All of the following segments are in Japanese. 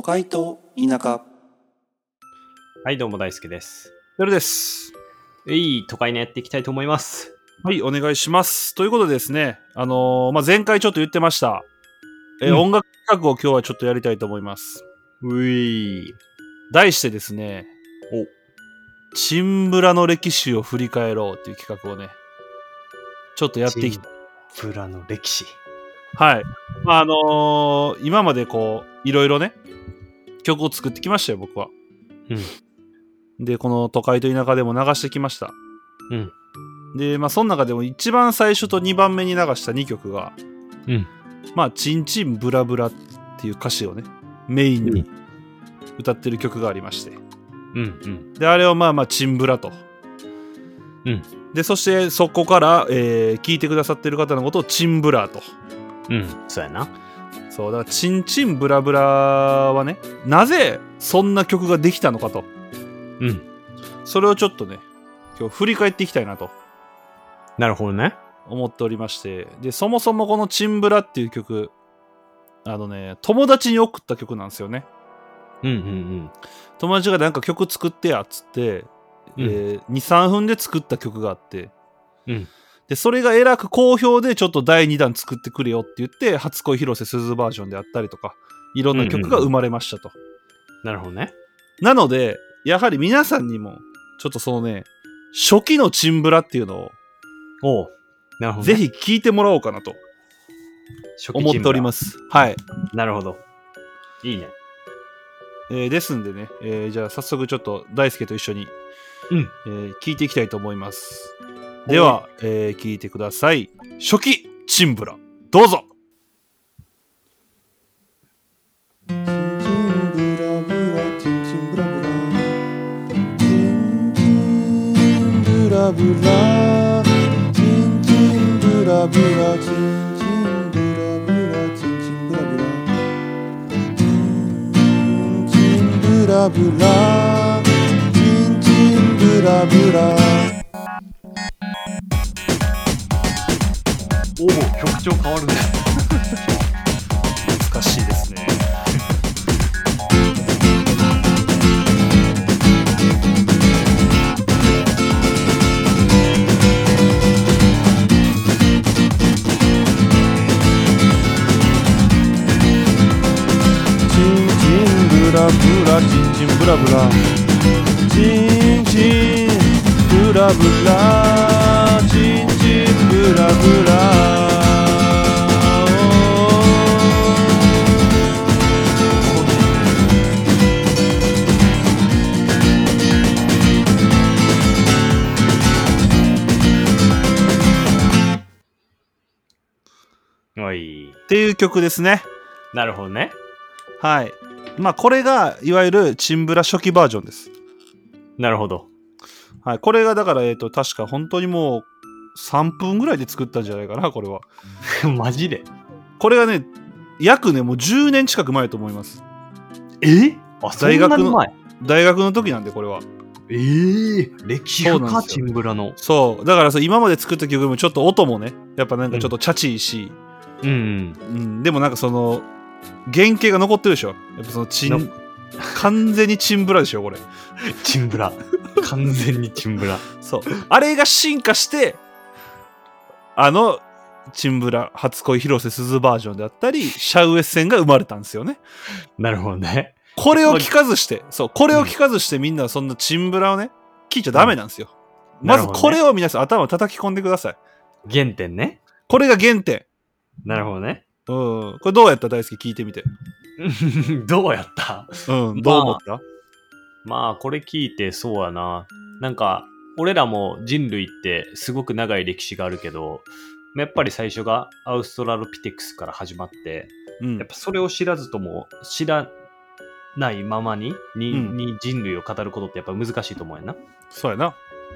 都会と田舎はい、どうも大輔です。やるです。えい、都会にやっていきたいと思います。はい、お願いします。ということでですね、あのーまあ、前回ちょっと言ってました、えーうん音楽企画を今日はちょっとやりたいと思います。うい題してですね、おチンブラの歴史を振り返ろうっていう企画をね、ちょっとやっていきプラの歴史。はい。まあ、あのー今までこう、いろいろね、曲を作ってきましたよ、僕は。で、この都会と田舎でも流してきました。うん。で、まあ、その中でも一番最初と2番目に流した2曲が、うん。まあ、チンチンブラブラっていう歌詞をね、メインに歌ってる曲がありまして。うんうん。で、あれをまあまあ、チンブラと。うん。で、そしてそこから、えー聞いてくださってる方のことをチンブラと。うん。そうやな。そう、だから、チンチンブラブラはね、なぜそんな曲ができたのかと。うん。それをちょっとね、今日振り返っていきたいなとなるほどね。思っておりまして。で、そもそもこのチンブラっていう曲、あのね、友達に送った曲なんですよね。うんうん友達がなんか曲作ってやっつって、うんえー23分で作った曲があって、うんでそれがえらく好評でちょっと第2弾作ってくれよって言って初恋広瀬すずバージョンであったりとかいろんな曲が生まれましたと、なるほどね。なのでやはり皆さんにもちょっとそのね初期のチンブラっていうのをおう。なるほど、ね。ぜひ聴いてもらおうかなと思っておりますすはい、なるほど。いいね。えーですんでね、えーじゃあ早速ちょっと大輔と一緒にうん。えー聞いていきたいと思います。では、えー、聞いてください。初期チンブラ、どうぞチンチンブラブラ、ブラブラ。ブラブラ、チンチンブラブラ、チンチンブラブラ、チンチンブラブラ。チンチンブラブラ、チンチンブラブラ。曲調変わるね。難しいですね。チンチンブラブラチンチンブラブラチンチンブラブラおい。っていう曲ですね。なるほどね。はい。まあこれがいわゆるチンブラ初期バージョンです。なるほど。はい。これがだからえっ、と確か本当にもう3分ぐらいで作ったんじゃないかなこれは。マジで？これがね約ねもう10年近く前と思います。え？あ、大学の大学の時なんでこれは。ええ歴史深そうなんですよチンブラの。そう。だからさ今まで作った曲もちょっと音もねやっぱなんかちょっとチャチいし、うん。うん、でもなんかその原型が残ってるでしょ？やっぱそのチのン完全にチンブラでしょこれ。チンブラ。完全にチンブラ。そう。あれが進化して、あの、チンブラ、初恋広瀬すずバージョンであったり、シャウエッセンが生まれたんですよね。なるほどね。これを聞かずして、そう、これを聞かずしてみんなそんなチンブラをね、聞いちゃダメなんですよ。まずなるほどねこれを皆さん頭を叩き込んでください。原点ね。これが原点。なるほどね。うん。これどうやった？大好き聞いてみて。どうやった？うん。どう思った、まあ、これ聞いてそうやな。なんか、俺らも人類ってすごく長い歴史があるけど、やっぱり最初がアウストラロピテクスから始まって、うんやっぱそれを知らずとも知らないままにに,、うんに人類を語ることってやっぱ難しいと思うやな。そうやな。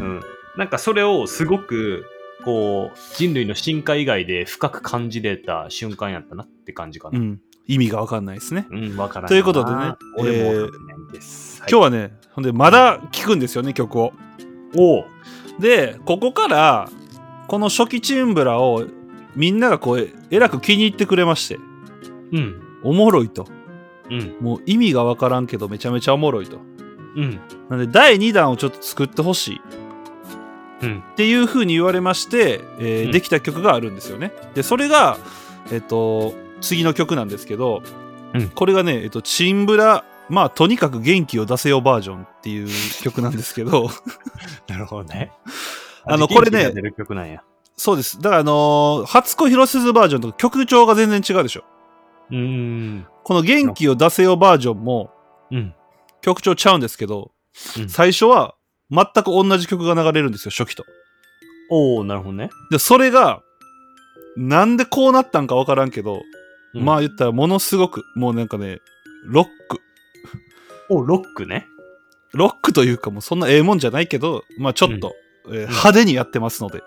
うん。なんかそれをすごく、こう、人類の進化以外で深く感じれた瞬間やったなって感じかな。うん。意味がわかんないですね。うん、わからない。ということでね俺もかんないんです。今日はね、ほんで、まだ聞くんですよね、曲を。おうで、ここから、この初期チンブラをみんながこう、えらく気に入ってくれまして、うん。おもろいと。うん。もう意味がわからんけどめちゃめちゃおもろいと。うん。なんで第2弾をちょっと作ってほしいうん。っていう風に言われまして、えーうんできた曲があるんですよね。で、それが、えっと、次の曲なんですけど、うんこれがね、えっと、チンブラ、まあ、とにかく元気を出せよバージョンっていう曲なんですけど、なるほどね。あのこれね。そうです。だから、あのー初恋広鈴バージョンと曲調が全然違うでしょ。うーん。この元気を出せよバージョンもうん。曲調ちゃうんですけど、うん最初は全く同じ曲が流れるんですよ、初期と。おー、なるほどね。で、それが、なんでこうなったんかわからんけど、うんまあ言ったらものすごく、もうなんかね、ロック。お、ロックね。ロックというかもうそんなええもんじゃないけど、まあちょっと、えー派手にやってますので。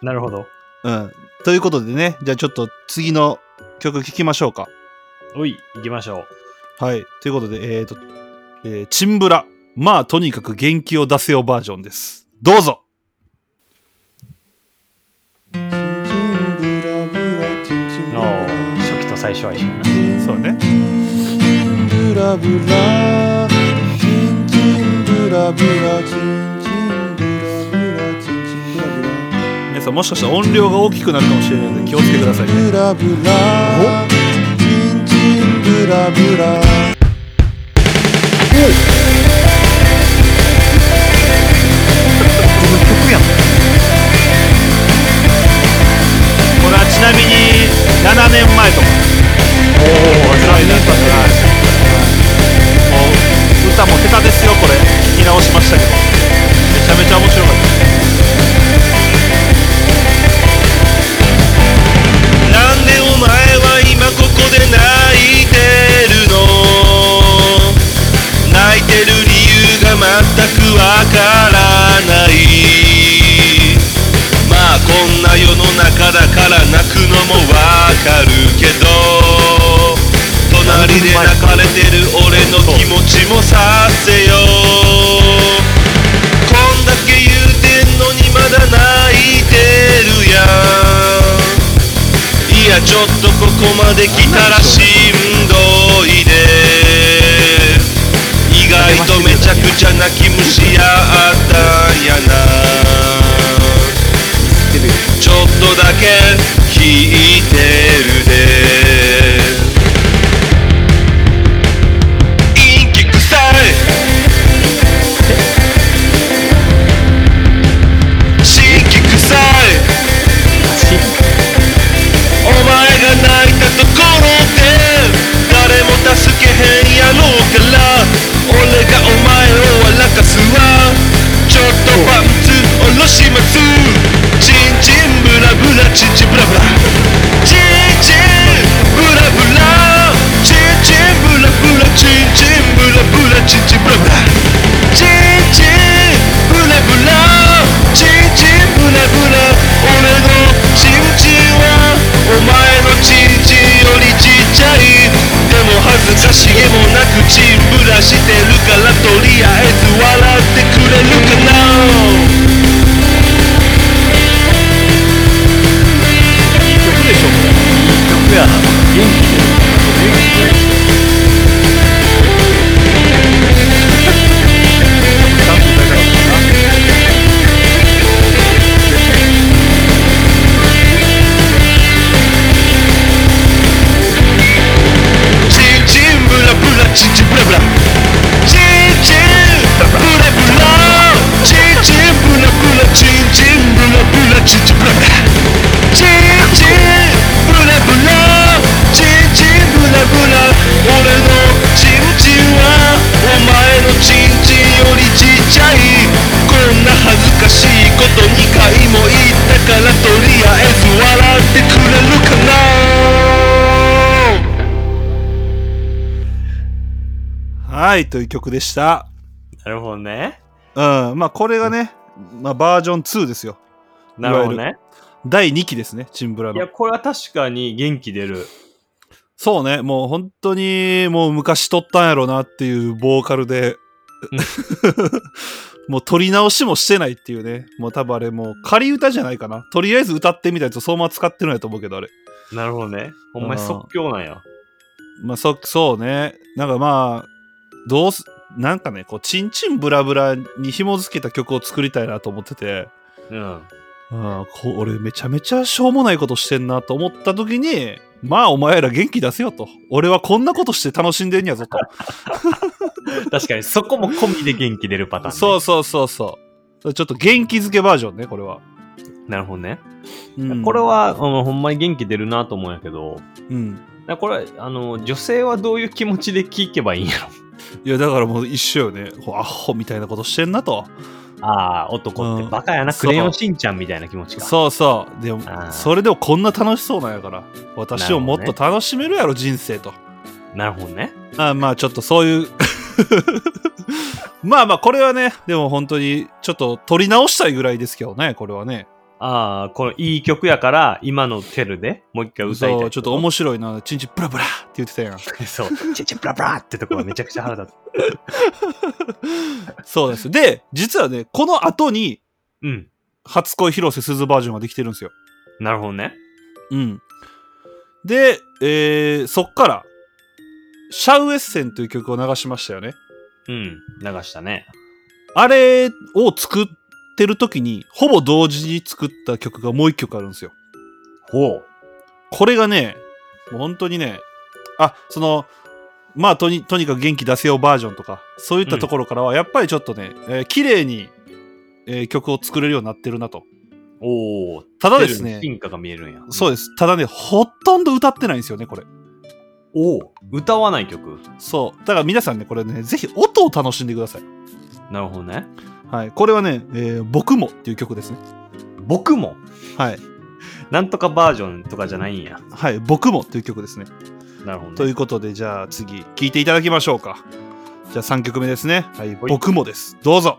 なるほど。うん。ということでね、じゃあちょっと次の曲聴きましょうか。おい、行きましょはい。ということで、えっ、と、えーチンブラ。まあとにかく元気を出せよバージョンです。どうぞ初期と最初は一緒やな。そうね。ブラブラチンチンブラブラチンチンブラブラチンチンブラブラ皆さんもしかしたら音量が大きくなるかもしれないので気をつけてくださいね。ブラブラチンチンブラブラ7年前とか。おお、辛いね。もう歌も下手ですよ、これ。聞き直しましたけど。めちゃめちゃ面白かじゃくちゃ泣き虫やったんやな。ちょっとだけはい、という曲でした。なるほどね。うん。まあ、これがね、まあ、バージョン2ですよ。なるほどね。第2期ですね、チンブラのいや、。これは確かに元気出る。そうね、もう本当にもう昔撮ったんやろなっていうボーカルで、もう撮り直しもしてないっていうね。もう多分あれもう仮歌じゃないかな。とりあえず歌ってみたやつをそのまま使ってるんやと思うけどあれ。なるほどね。ほんまに即興なんや。まあそそうねなんかまあどうすなんかねこうチンチンブラブラに紐付けた曲を作りたいなと思っててうん。あこう俺めちゃめちゃしょうもないことしてんなと思った時にまあお前ら元気出せよと俺はこんなことして楽しんでんやぞと 確かに、そこも込みで元気出るパターン、ね。そうそうそうそうちょっと元気づけバージョンねこれは、なるほどね。うんこれは、うんほんまに元気出るなと思うんやけど、うんだからこれ、あの、女性はどういう気持ちで聞けばいいんやろ？いやだからもう一緒よね。こうアホみたいなことしてんなと。ああ、男ってうん。バカやな、そう。クレヨンしんちゃんみたいな気持ちか。そうそう。でもそれでもこんな楽しそうなんやから。私をもっと楽しめるやろ人生と。なるほどね。あまあちょっとそういう まあまあこれはねでも本当にちょっと撮り直したいぐらいですけどねこれはねああ、このいい曲やから、今のテルでもう一回歌いたい。そうちょっと面白いなチンチンブラブラって言ってたやんそう。チェチェプラプラってとこがめちゃくちゃ腹立 そうですで実はねこの後につ。うん。初恋広瀬すずバージョンができてるんですよなるほどね。うんで、えーそっからシャウエッセンという曲を流しましたよねうん。流したね。あれを作ってる時にほぼ同時に作った曲がもう一曲あるんですよほう。これがね、もう本当にね、あ、その、まあとに、とにかく元気出せようバージョンとか、そういったところからは、やっぱりちょっとね、えー綺麗に、えー曲を作れるようになってるなと。おお。ただですね進化が見えるんや。そうです。ただね、ほとんど歌ってないんですよね、これ。おお。歌わない曲。そう。だから皆さんね、これね、ぜひ音を楽しんでください。なるほどね。はい。これはね、えー僕もっていう曲ですね。僕も？はい。なんとかバージョンとかじゃないんや。はい。僕もっていう曲ですね。なるほどね。ということで、じゃあ次、聴いていただきましょうか。じゃあ3曲目ですね。はい。はい僕もです。どうぞ。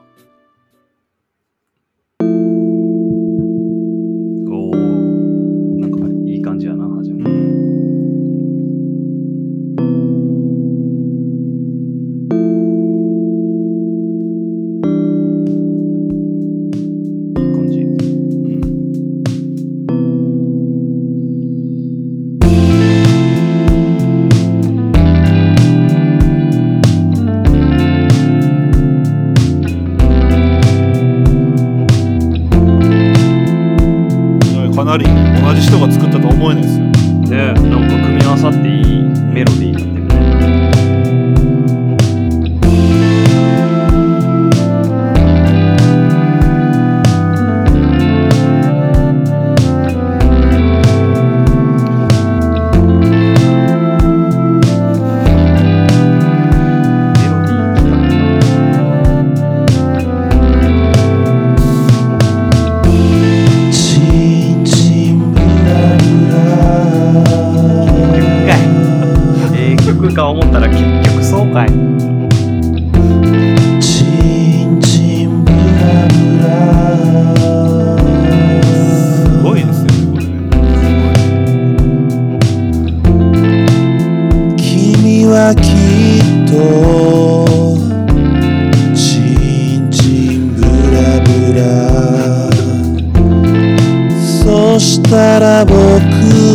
したら僕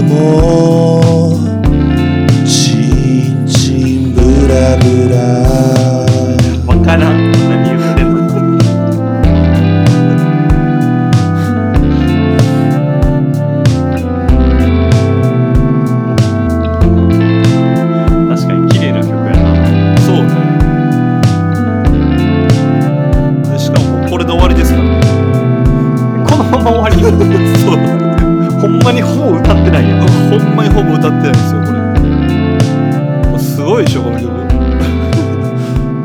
もチンチンブラブラわからん。何言ってんの確かに綺麗な曲やな。そうね。でしかもこれで終わりですからね。このまま終わり。まにほぼ歌ってないやん。ほんまにほぼ歌ってないんですよ、これ。もうすごいでしょ、この曲。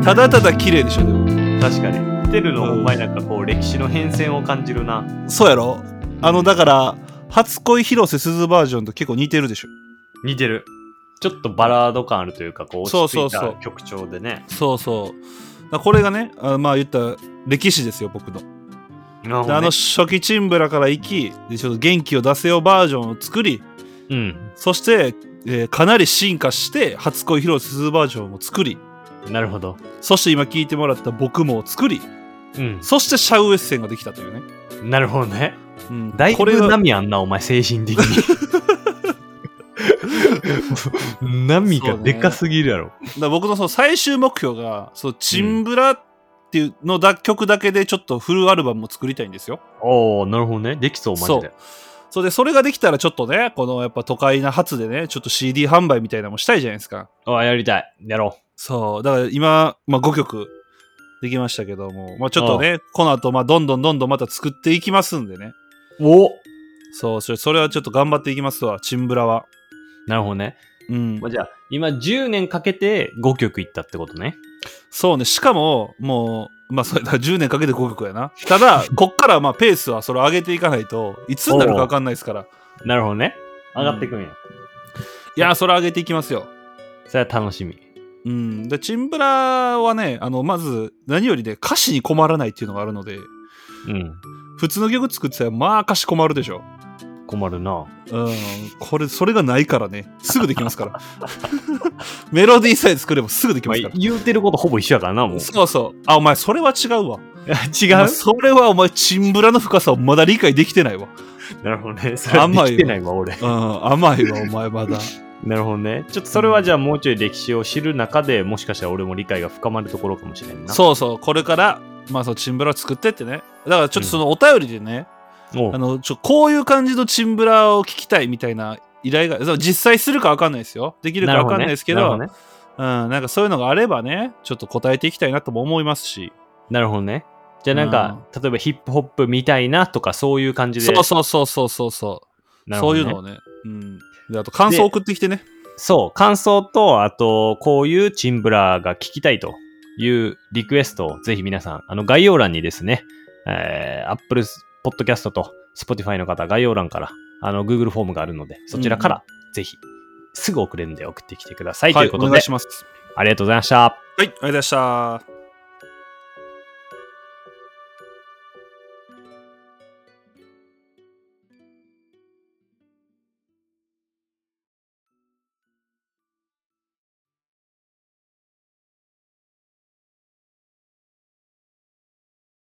ただただ綺麗でしょ、でも。確かに。テルのほんまになんかこう歴史の変遷を感じるな。そうやろ？あの、だから、初恋広瀬すずバージョンと結構似てるでしょ。似てる。ちょっとバラード感あるというか、こう落ち着いそうそうそうた曲調でね。そうそう。だからこれがね、あまあ言ったら歴史ですよ、僕の。ねであの初期チンブラから行き、でちょっと元気を出せよバージョンを作り、うん。そして、えーかなり進化して、初恋広瀬すずバージョンを作り、なるほど。そして今聞いてもらった僕もを作り、うん。そしてシャウエッセンができたというね。なるほどね。うん、だいぶこれが波あんな、お前、精神的に。波がでかすぎるやろ。だから僕のその最終目標が、そう、チンブラっていうのだ、曲だけでちょっとフルアルバムを作りたいんですよ。おおなるほどね。できそう、マジで。それで、それができたらちょっとね、このやっぱ都会な初でね、ちょっと CD 販売みたいなのもしたいじゃないですか。ああ、やりたい。やろそう。だから今、まあ5曲できましたけども、まあちょっとね、この後、まあどんどんどんどんまた作っていきますんでね。う。おそう、それそれはちょっと頑張っていきますわ、チンブラは。なるほどね。うんま。あ、じゃあ、今10年かけて5曲いったってことね。そうね、しかも、もう、まあそれだ10年かけて5曲やな。ただ、こっからまあペースはそれを上げていかないといつになるか分かんないですから。なるほどね。上がっていくんや。いやー、それ上げていきますよ。それは楽しみ。うん。で、チンブラはね、あの、まず、何よりね、歌詞に困らないっていうのがあるので、うん。普通の曲作ってたら、まあ歌詞困るでしょ。困るな。うん。これ、それがないからね、すぐできますから。メロディーさえ作ればすぐできまあますから。言うてることほぼ一緒やからな、もう。そうそう。あ、お前、それは違うわ。違う？それはお前、チンブラの深さをまだ理解できてないわ。なるほどね。それはできてないわ、俺。うん、甘いわ、お前まだ。なるほどね。ちょっとそれはじゃあもうちょい歴史を知る中でもしかしたら俺も理解が深まるところかもしれんな。そうそう、これから、まあ、そう、チンブラを作ってってね。だから、ちょっとそのお便りでね、おうあの、ちょ、こういう感じのチンブラを聞きたいみたいな依頼が、実際するかわかんないですよ。できるかわかんないですけど、なるほどね。うん、なんかそういうのがあればね、ちょっと答えていきたいなとも思いますし。なるほどね。じゃあなんか、例えばヒップホップみたいなとかそういう感じで。そうそうそうそうそうそう、ねそういうのをね。うん。で、あと感想送ってきてね。そう、感想と、あと、こういうチンブラが聞きたいというリクエストをぜひ皆さん、あの概要欄にですね、えー、Apple Podcast と Spotify の方、概要欄から、あの、Google フォームがあるので、そちらからぜひ、すぐ送れるんで送ってきてください。ということでお願いし、ます。ありがとうございました。はい、ありがとうございました。